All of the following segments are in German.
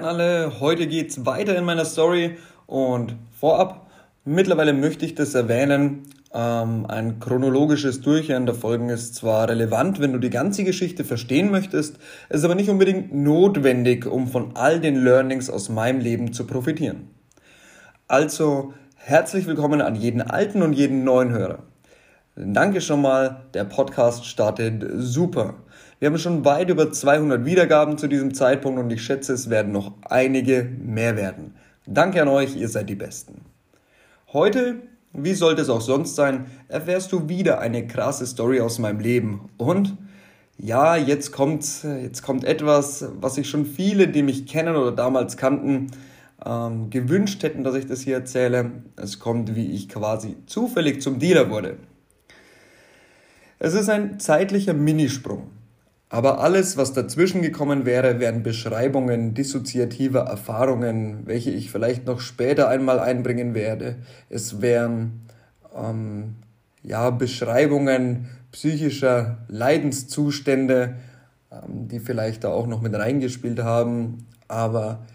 an alle, heute geht's weiter in meiner Story und vorab, mittlerweile möchte ich das erwähnen, ähm, ein chronologisches Durchhören der Folgen ist zwar relevant, wenn du die ganze Geschichte verstehen möchtest, ist aber nicht unbedingt notwendig, um von all den Learnings aus meinem Leben zu profitieren. Also herzlich willkommen an jeden alten und jeden neuen Hörer. Danke schon mal, der Podcast startet super. Wir haben schon weit über 200 Wiedergaben zu diesem Zeitpunkt und ich schätze, es werden noch einige mehr werden. Danke an euch, ihr seid die Besten. Heute, wie sollte es auch sonst sein, erfährst du wieder eine krasse Story aus meinem Leben. Und ja, jetzt kommt, jetzt kommt etwas, was sich schon viele, die mich kennen oder damals kannten, ähm, gewünscht hätten, dass ich das hier erzähle. Es kommt, wie ich quasi zufällig zum Dealer wurde. Es ist ein zeitlicher Minisprung. Aber alles, was dazwischen gekommen wäre, wären Beschreibungen dissoziativer Erfahrungen, welche ich vielleicht noch später einmal einbringen werde. Es wären ähm, ja, Beschreibungen psychischer Leidenszustände, ähm, die vielleicht da auch noch mit reingespielt haben. Aber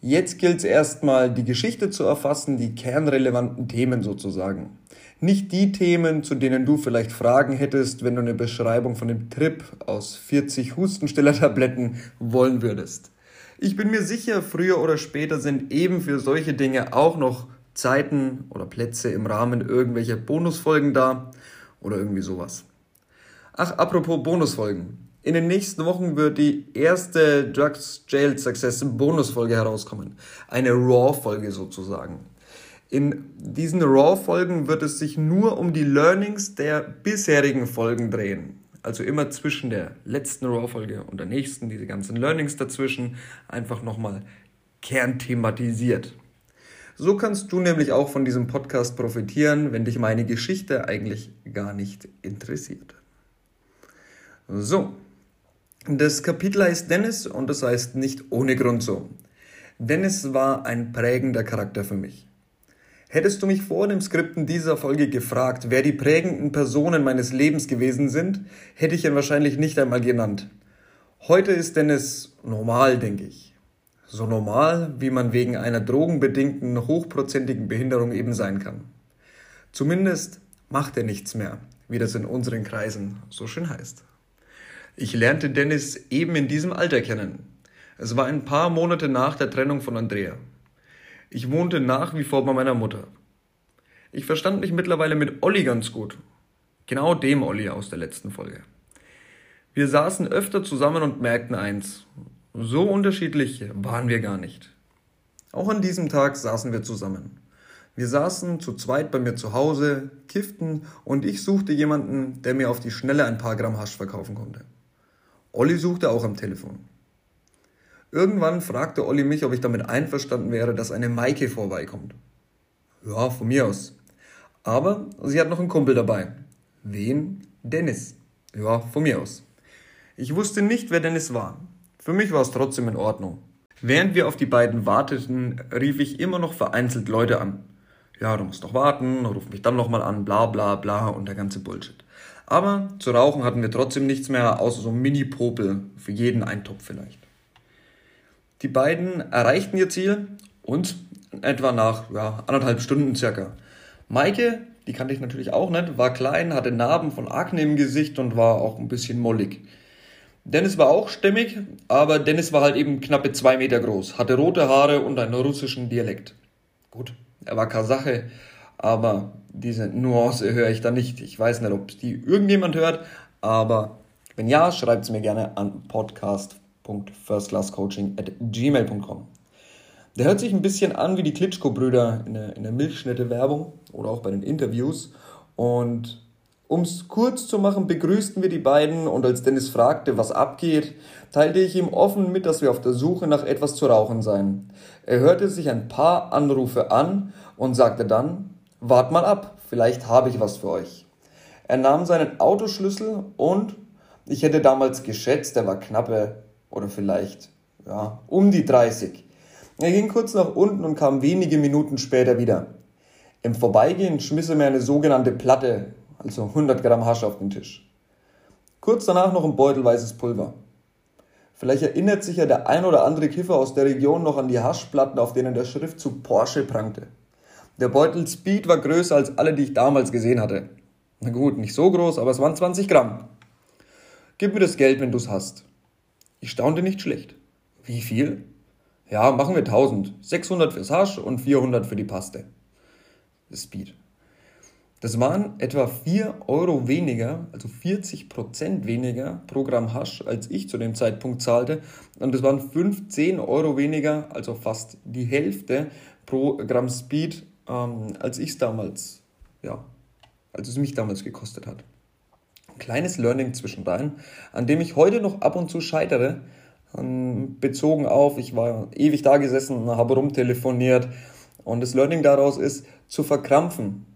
jetzt gilt es erstmal, die Geschichte zu erfassen, die kernrelevanten Themen sozusagen. Nicht die Themen, zu denen du vielleicht Fragen hättest, wenn du eine Beschreibung von dem Trip aus 40 Hustenstiller-Tabletten wollen würdest. Ich bin mir sicher, früher oder später sind eben für solche Dinge auch noch Zeiten oder Plätze im Rahmen irgendwelcher Bonusfolgen da oder irgendwie sowas. Ach, apropos Bonusfolgen. In den nächsten Wochen wird die erste Drugs Jail Success Bonusfolge herauskommen. Eine Raw-Folge sozusagen. In diesen RAW-Folgen wird es sich nur um die Learnings der bisherigen Folgen drehen. Also immer zwischen der letzten RAW-Folge und der nächsten, diese ganzen Learnings dazwischen, einfach nochmal kernthematisiert. So kannst du nämlich auch von diesem Podcast profitieren, wenn dich meine Geschichte eigentlich gar nicht interessiert. So, das Kapitel heißt Dennis und das heißt nicht ohne Grund so. Dennis war ein prägender Charakter für mich. Hättest du mich vor dem Skripten dieser Folge gefragt, wer die prägenden Personen meines Lebens gewesen sind, hätte ich ihn wahrscheinlich nicht einmal genannt. Heute ist Dennis normal, denke ich. So normal, wie man wegen einer drogenbedingten hochprozentigen Behinderung eben sein kann. Zumindest macht er nichts mehr, wie das in unseren Kreisen so schön heißt. Ich lernte Dennis eben in diesem Alter kennen. Es war ein paar Monate nach der Trennung von Andrea. Ich wohnte nach wie vor bei meiner Mutter. Ich verstand mich mittlerweile mit Olli ganz gut. Genau dem Olli aus der letzten Folge. Wir saßen öfter zusammen und merkten eins. So unterschiedlich waren wir gar nicht. Auch an diesem Tag saßen wir zusammen. Wir saßen zu zweit bei mir zu Hause, kifften und ich suchte jemanden, der mir auf die Schnelle ein paar Gramm Hasch verkaufen konnte. Olli suchte auch am Telefon. Irgendwann fragte Olli mich, ob ich damit einverstanden wäre, dass eine Maike vorbeikommt. Ja, von mir aus. Aber sie hat noch einen Kumpel dabei. Wen? Dennis. Ja, von mir aus. Ich wusste nicht, wer Dennis war. Für mich war es trotzdem in Ordnung. Während wir auf die beiden warteten, rief ich immer noch vereinzelt Leute an. Ja, du musst doch warten, ruf mich dann nochmal an, bla bla bla und der ganze Bullshit. Aber zu rauchen hatten wir trotzdem nichts mehr, außer so Mini-Popel, für jeden Eintopf vielleicht. Die beiden erreichten ihr Ziel und etwa nach ja, anderthalb Stunden circa. Maike, die kannte ich natürlich auch nicht, war klein, hatte Narben von Akne im Gesicht und war auch ein bisschen mollig. Dennis war auch stämmig, aber Dennis war halt eben knappe zwei Meter groß, hatte rote Haare und einen russischen Dialekt. Gut, er war Kasache, aber diese Nuance höre ich da nicht. Ich weiß nicht, ob die irgendjemand hört, aber wenn ja, schreibt es mir gerne an podcast gmail.com. Der hört sich ein bisschen an wie die Klitschko-Brüder in der, in der Milchschnitte-Werbung oder auch bei den Interviews. Und um es kurz zu machen, begrüßten wir die beiden und als Dennis fragte, was abgeht, teilte ich ihm offen mit, dass wir auf der Suche nach etwas zu rauchen seien. Er hörte sich ein paar Anrufe an und sagte dann, wart mal ab, vielleicht habe ich was für euch. Er nahm seinen Autoschlüssel und ich hätte damals geschätzt, er war knappe oder vielleicht ja, um die 30. Er ging kurz nach unten und kam wenige Minuten später wieder. Im Vorbeigehen schmiss er mir eine sogenannte Platte, also 100 Gramm Hasch auf den Tisch. Kurz danach noch ein Beutel weißes Pulver. Vielleicht erinnert sich ja der ein oder andere Kiffer aus der Region noch an die Haschplatten, auf denen der Schriftzug Porsche prangte. Der Beutel Speed war größer als alle, die ich damals gesehen hatte. Na gut, nicht so groß, aber es waren 20 Gramm. Gib mir das Geld, wenn du's hast. Ich staunte nicht schlecht. Wie viel? Ja, machen wir 1000. 600 fürs Hasch und 400 für die Paste. Speed. Das waren etwa 4 Euro weniger, also 40 Prozent weniger pro Gramm Hasch, als ich zu dem Zeitpunkt zahlte. Und das waren 15 Euro weniger, also fast die Hälfte pro Gramm Speed, ähm, als ich es damals, ja, als es mich damals gekostet hat. Ein kleines Learning zwischendrin, an dem ich heute noch ab und zu scheitere, ähm, bezogen auf, ich war ewig da gesessen, habe rumtelefoniert und das Learning daraus ist, zu verkrampfen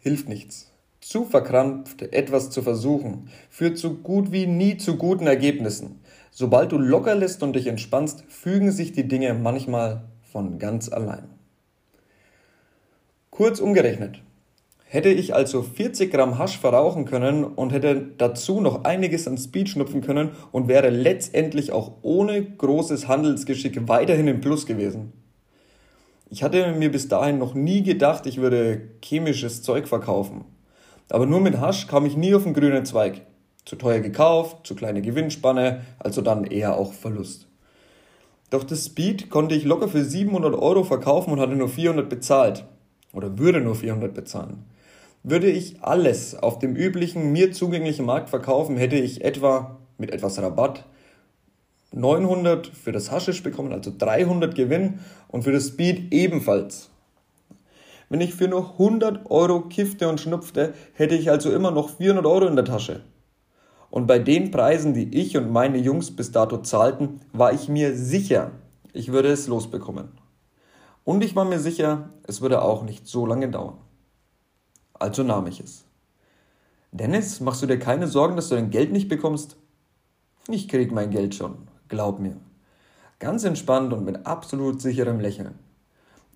hilft nichts. Zu verkrampft etwas zu versuchen, führt so gut wie nie zu guten Ergebnissen. Sobald du locker lässt und dich entspannst, fügen sich die Dinge manchmal von ganz allein. Kurz umgerechnet. Hätte ich also 40 Gramm Hasch verrauchen können und hätte dazu noch einiges an Speed schnupfen können und wäre letztendlich auch ohne großes Handelsgeschick weiterhin im Plus gewesen. Ich hatte mir bis dahin noch nie gedacht, ich würde chemisches Zeug verkaufen. Aber nur mit Hasch kam ich nie auf den grünen Zweig. Zu teuer gekauft, zu kleine Gewinnspanne, also dann eher auch Verlust. Doch das Speed konnte ich locker für 700 Euro verkaufen und hatte nur 400 bezahlt. Oder würde nur 400 bezahlen. Würde ich alles auf dem üblichen, mir zugänglichen Markt verkaufen, hätte ich etwa mit etwas Rabatt 900 für das Haschisch bekommen, also 300 Gewinn und für das Speed ebenfalls. Wenn ich für nur 100 Euro kiffte und schnupfte, hätte ich also immer noch 400 Euro in der Tasche. Und bei den Preisen, die ich und meine Jungs bis dato zahlten, war ich mir sicher, ich würde es losbekommen. Und ich war mir sicher, es würde auch nicht so lange dauern. Also nahm ich es. Dennis, machst du dir keine Sorgen, dass du dein Geld nicht bekommst? Ich krieg mein Geld schon, glaub mir. Ganz entspannt und mit absolut sicherem Lächeln.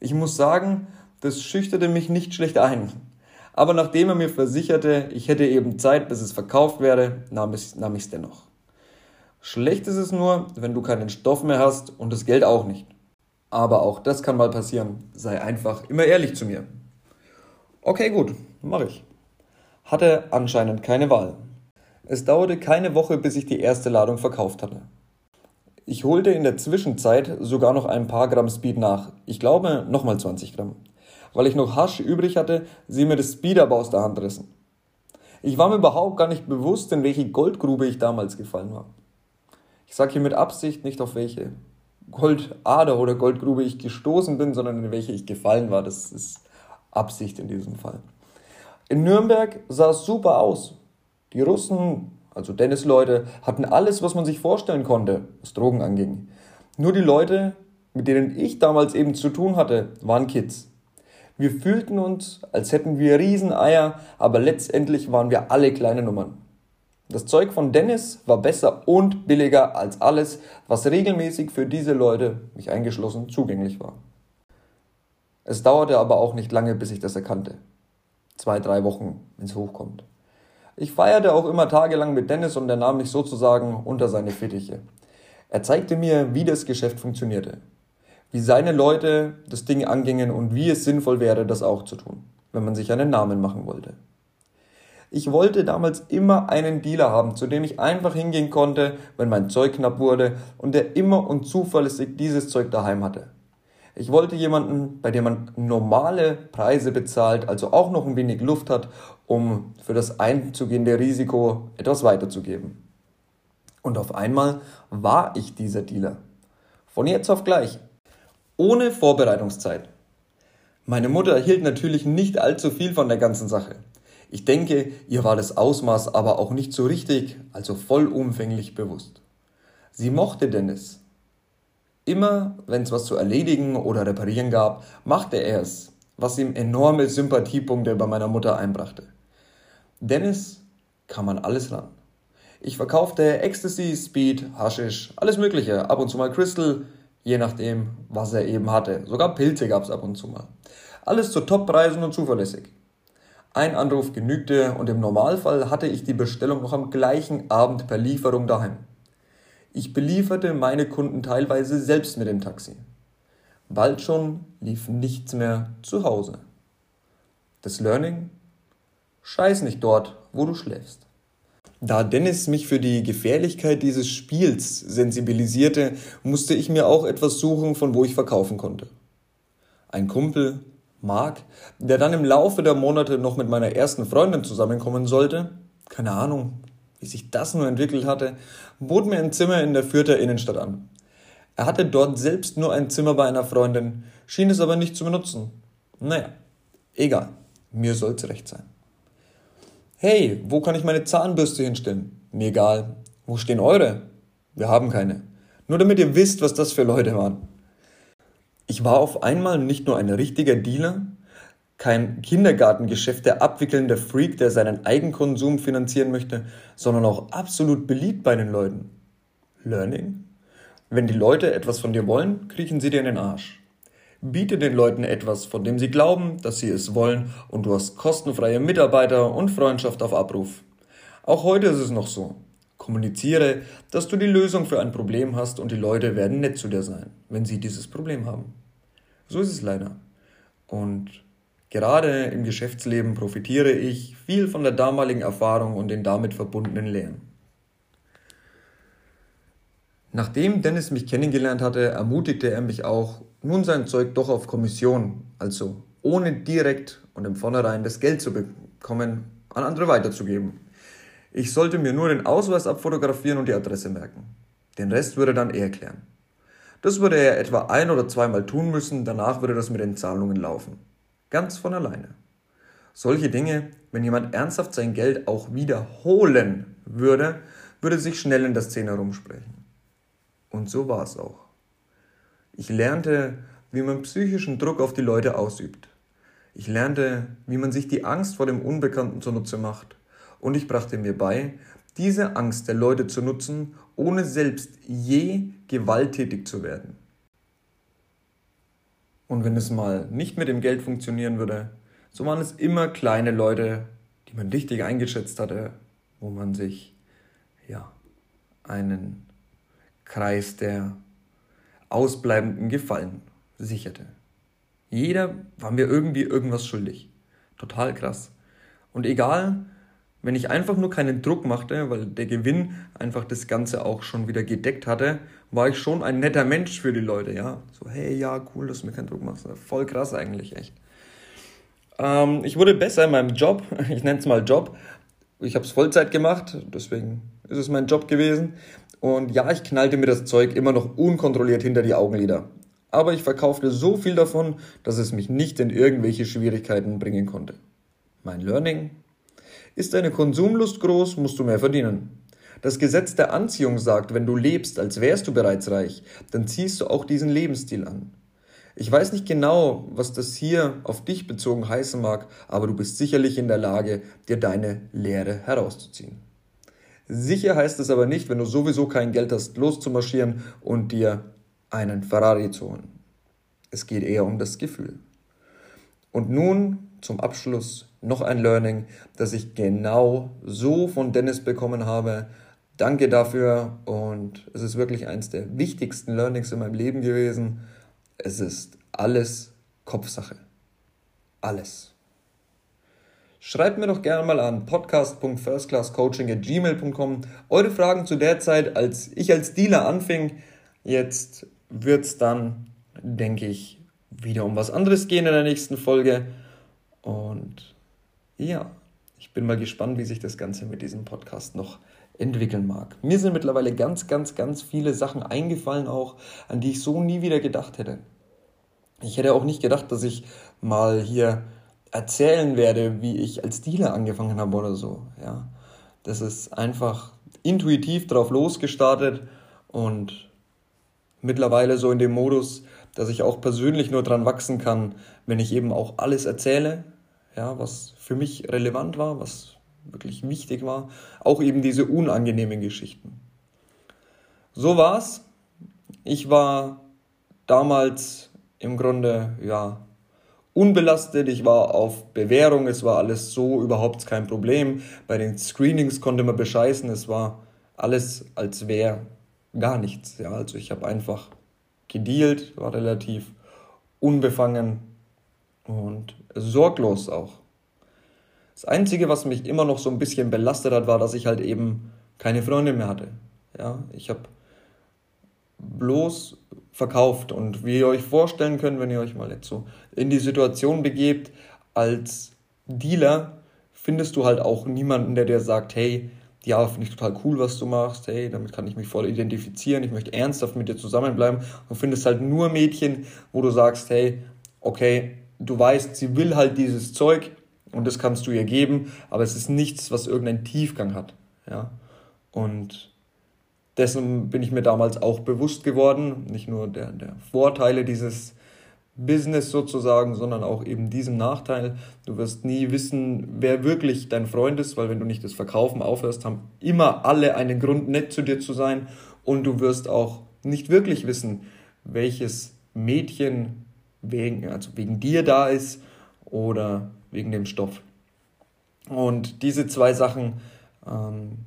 Ich muss sagen, das schüchterte mich nicht schlecht ein. Aber nachdem er mir versicherte, ich hätte eben Zeit, bis es verkauft werde, nahm ich es nahm dennoch. Schlecht ist es nur, wenn du keinen Stoff mehr hast und das Geld auch nicht. Aber auch das kann mal passieren. Sei einfach immer ehrlich zu mir. Okay, gut, mache ich. Hatte anscheinend keine Wahl. Es dauerte keine Woche, bis ich die erste Ladung verkauft hatte. Ich holte in der Zwischenzeit sogar noch ein paar Gramm Speed nach. Ich glaube nochmal 20 Gramm. Weil ich noch Hasch übrig hatte, sie mir das Speed aber aus der Hand rissen. Ich war mir überhaupt gar nicht bewusst, in welche Goldgrube ich damals gefallen war. Ich sage hier mit Absicht nicht auf welche Goldader oder Goldgrube ich gestoßen bin, sondern in welche ich gefallen war. Das ist Absicht in diesem Fall. In Nürnberg sah es super aus. Die Russen also Dennis-Leute, hatten alles, was man sich vorstellen konnte, was Drogen anging. Nur die Leute, mit denen ich damals eben zu tun hatte, waren Kids. Wir fühlten uns, als hätten wir Rieseneier, aber letztendlich waren wir alle kleine Nummern. Das Zeug von Dennis war besser und billiger als alles, was regelmäßig für diese Leute, mich eingeschlossen, zugänglich war. Es dauerte aber auch nicht lange, bis ich das erkannte. Zwei, drei Wochen, wenn es hochkommt. Ich feierte auch immer tagelang mit Dennis und er nahm mich sozusagen unter seine Fittiche. Er zeigte mir, wie das Geschäft funktionierte, wie seine Leute das Ding angingen und wie es sinnvoll wäre, das auch zu tun, wenn man sich einen Namen machen wollte. Ich wollte damals immer einen Dealer haben, zu dem ich einfach hingehen konnte, wenn mein Zeug knapp wurde und der immer und zuverlässig dieses Zeug daheim hatte. Ich wollte jemanden, bei dem man normale Preise bezahlt, also auch noch ein wenig Luft hat, um für das einzugehende Risiko etwas weiterzugeben. Und auf einmal war ich dieser Dealer. Von jetzt auf gleich. Ohne Vorbereitungszeit. Meine Mutter hielt natürlich nicht allzu viel von der ganzen Sache. Ich denke, ihr war das Ausmaß aber auch nicht so richtig, also vollumfänglich bewusst. Sie mochte Dennis, Immer, wenn es was zu erledigen oder reparieren gab, machte er es, was ihm enorme Sympathiepunkte bei meiner Mutter einbrachte. Dennis kam an alles ran. Ich verkaufte Ecstasy, Speed, Haschisch, alles Mögliche, ab und zu mal Crystal, je nachdem, was er eben hatte. Sogar Pilze gab es ab und zu mal. Alles zu Toppreisen und zuverlässig. Ein Anruf genügte und im Normalfall hatte ich die Bestellung noch am gleichen Abend per Lieferung daheim. Ich belieferte meine Kunden teilweise selbst mit dem Taxi. Bald schon lief nichts mehr zu Hause. Das Learning? Scheiß nicht dort, wo du schläfst. Da Dennis mich für die Gefährlichkeit dieses Spiels sensibilisierte, musste ich mir auch etwas suchen, von wo ich verkaufen konnte. Ein Kumpel, Mark, der dann im Laufe der Monate noch mit meiner ersten Freundin zusammenkommen sollte, keine Ahnung, wie sich das nur entwickelt hatte, bot mir ein Zimmer in der Fürther Innenstadt an. Er hatte dort selbst nur ein Zimmer bei einer Freundin, schien es aber nicht zu benutzen. Naja, egal, mir soll's recht sein. Hey, wo kann ich meine Zahnbürste hinstellen? Mir egal. Wo stehen eure? Wir haben keine. Nur damit ihr wisst, was das für Leute waren. Ich war auf einmal nicht nur ein richtiger Dealer, kein Kindergartengeschäfte abwickelnder Freak, der seinen Eigenkonsum finanzieren möchte, sondern auch absolut beliebt bei den Leuten. Learning? Wenn die Leute etwas von dir wollen, kriechen sie dir in den Arsch. Biete den Leuten etwas, von dem sie glauben, dass sie es wollen, und du hast kostenfreie Mitarbeiter und Freundschaft auf Abruf. Auch heute ist es noch so. Kommuniziere, dass du die Lösung für ein Problem hast und die Leute werden nett zu dir sein, wenn sie dieses Problem haben. So ist es leider. Und gerade im Geschäftsleben profitiere ich viel von der damaligen Erfahrung und den damit verbundenen Lehren. Nachdem Dennis mich kennengelernt hatte, ermutigte er mich auch, nun sein Zeug doch auf Kommission, also ohne direkt und im Vornherein das Geld zu bekommen, an andere weiterzugeben. Ich sollte mir nur den Ausweis abfotografieren und die Adresse merken. Den Rest würde dann er klären. Das würde er etwa ein oder zweimal tun müssen, danach würde das mit den Zahlungen laufen. Ganz von alleine. Solche Dinge, wenn jemand ernsthaft sein Geld auch wiederholen würde, würde sich schnell in der Szene rumsprechen. Und so war es auch. Ich lernte, wie man psychischen Druck auf die Leute ausübt. Ich lernte, wie man sich die Angst vor dem Unbekannten zunutze macht. Und ich brachte mir bei, diese Angst der Leute zu nutzen, ohne selbst je gewalttätig zu werden. Und wenn es mal nicht mit dem Geld funktionieren würde, so waren es immer kleine Leute, die man richtig eingeschätzt hatte, wo man sich, ja, einen Kreis der ausbleibenden Gefallen sicherte. Jeder war mir irgendwie irgendwas schuldig. Total krass. Und egal, wenn ich einfach nur keinen Druck machte, weil der Gewinn einfach das Ganze auch schon wieder gedeckt hatte, war ich schon ein netter Mensch für die Leute, ja. So, hey, ja, cool, dass du mir keinen Druck machst. Voll krass eigentlich, echt. Ähm, ich wurde besser in meinem Job, ich nenne es mal Job. Ich habe es Vollzeit gemacht, deswegen ist es mein Job gewesen. Und ja, ich knallte mir das Zeug immer noch unkontrolliert hinter die Augenlider. Aber ich verkaufte so viel davon, dass es mich nicht in irgendwelche Schwierigkeiten bringen konnte. Mein Learning? Ist deine Konsumlust groß, musst du mehr verdienen. Das Gesetz der Anziehung sagt, wenn du lebst, als wärst du bereits reich, dann ziehst du auch diesen Lebensstil an. Ich weiß nicht genau, was das hier auf dich bezogen heißen mag, aber du bist sicherlich in der Lage, dir deine Lehre herauszuziehen. Sicher heißt es aber nicht, wenn du sowieso kein Geld hast, loszumarschieren und dir einen Ferrari zu holen. Es geht eher um das Gefühl. Und nun zum Abschluss noch ein Learning, das ich genau so von Dennis bekommen habe. Danke dafür und es ist wirklich eines der wichtigsten Learnings in meinem Leben gewesen. Es ist alles Kopfsache. Alles. Schreibt mir doch gerne mal an podcast.firstclasscoaching.gmail.com eure Fragen zu der Zeit, als ich als Dealer anfing. Jetzt wird es dann, denke ich, wieder um was anderes gehen in der nächsten Folge. Und ja, ich bin mal gespannt, wie sich das Ganze mit diesem Podcast noch entwickeln mag. Mir sind mittlerweile ganz, ganz, ganz viele Sachen eingefallen auch, an die ich so nie wieder gedacht hätte. Ich hätte auch nicht gedacht, dass ich mal hier erzählen werde, wie ich als Dealer angefangen habe oder so. Ja, das ist einfach intuitiv drauf losgestartet und mittlerweile so in dem Modus, dass ich auch persönlich nur dran wachsen kann, wenn ich eben auch alles erzähle, ja, was für mich relevant war, was wirklich wichtig war, auch eben diese unangenehmen Geschichten. So war's. Ich war damals im Grunde ja unbelastet, ich war auf Bewährung, es war alles so überhaupt kein Problem. Bei den Screenings konnte man bescheißen, es war alles als wäre gar nichts. Ja, also ich habe einfach gedealt, war relativ unbefangen und sorglos auch. Das Einzige, was mich immer noch so ein bisschen belastet hat, war, dass ich halt eben keine Freunde mehr hatte. Ja, ich habe bloß verkauft und wie ihr euch vorstellen könnt, wenn ihr euch mal jetzt so in die Situation begebt, als Dealer findest du halt auch niemanden, der dir sagt, hey, ja, finde ich total cool, was du machst, hey, damit kann ich mich voll identifizieren, ich möchte ernsthaft mit dir zusammenbleiben. Du findest halt nur Mädchen, wo du sagst, hey, okay, du weißt, sie will halt dieses Zeug und das kannst du ihr geben, aber es ist nichts, was irgendeinen Tiefgang hat, ja. Und dessen bin ich mir damals auch bewusst geworden, nicht nur der, der Vorteile dieses Business sozusagen, sondern auch eben diesem Nachteil. Du wirst nie wissen, wer wirklich dein Freund ist, weil wenn du nicht das Verkaufen aufhörst, haben immer alle einen Grund, nett zu dir zu sein und du wirst auch nicht wirklich wissen, welches Mädchen wegen, also wegen dir da ist oder wegen dem Stoff. Und diese zwei Sachen ähm,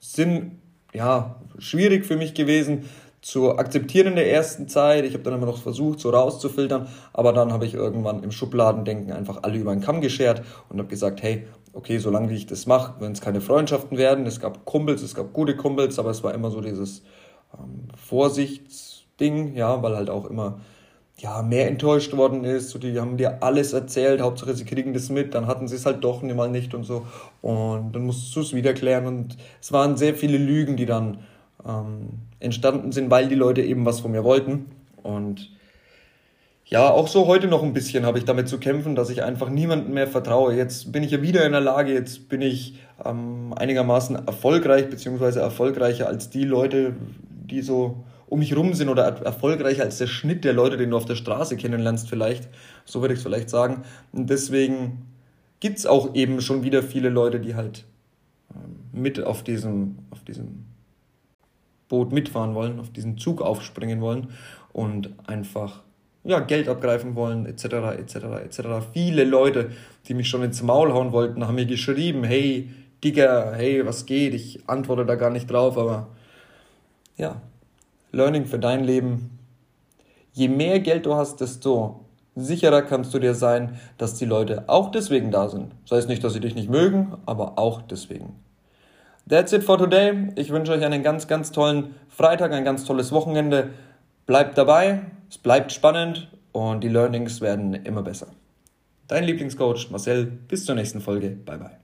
sind ja schwierig für mich gewesen, zu akzeptieren in der ersten Zeit. Ich habe dann immer noch versucht, so rauszufiltern, aber dann habe ich irgendwann im Schubladendenken einfach alle über den Kamm geschert und habe gesagt, hey, okay, solange ich das mache, wenn es keine Freundschaften werden, es gab Kumpels, es gab gute Kumpels, aber es war immer so dieses ähm, Vorsichtsding, ja, weil halt auch immer ja, mehr enttäuscht worden ist. So, die haben dir alles erzählt, Hauptsache sie kriegen das mit, dann hatten sie es halt doch mal nicht und so. Und dann musst du es wieder klären. Und es waren sehr viele Lügen, die dann ähm, entstanden sind, weil die Leute eben was von mir wollten. Und ja, auch so heute noch ein bisschen habe ich damit zu kämpfen, dass ich einfach niemandem mehr vertraue. Jetzt bin ich ja wieder in der Lage, jetzt bin ich ähm, einigermaßen erfolgreich, beziehungsweise erfolgreicher als die Leute, die so um mich rum sind oder erfolgreicher als der Schnitt der Leute, den du auf der Straße kennenlernst vielleicht. So würde ich es vielleicht sagen. Und deswegen gibt es auch eben schon wieder viele Leute, die halt ähm, mit auf diesem, auf diesem Boot mitfahren wollen, auf diesen Zug aufspringen wollen und einfach ja, Geld abgreifen wollen, etc., etc., etc. Viele Leute, die mich schon ins Maul hauen wollten, haben mir geschrieben, hey, Digga, hey, was geht? Ich antworte da gar nicht drauf, aber ja, Learning für dein Leben. Je mehr Geld du hast, desto sicherer kannst du dir sein, dass die Leute auch deswegen da sind. Das heißt nicht, dass sie dich nicht mögen, aber auch deswegen. That's it for today. Ich wünsche euch einen ganz, ganz tollen Freitag, ein ganz tolles Wochenende. Bleibt dabei, es bleibt spannend und die Learnings werden immer besser. Dein Lieblingscoach Marcel, bis zur nächsten Folge. Bye bye.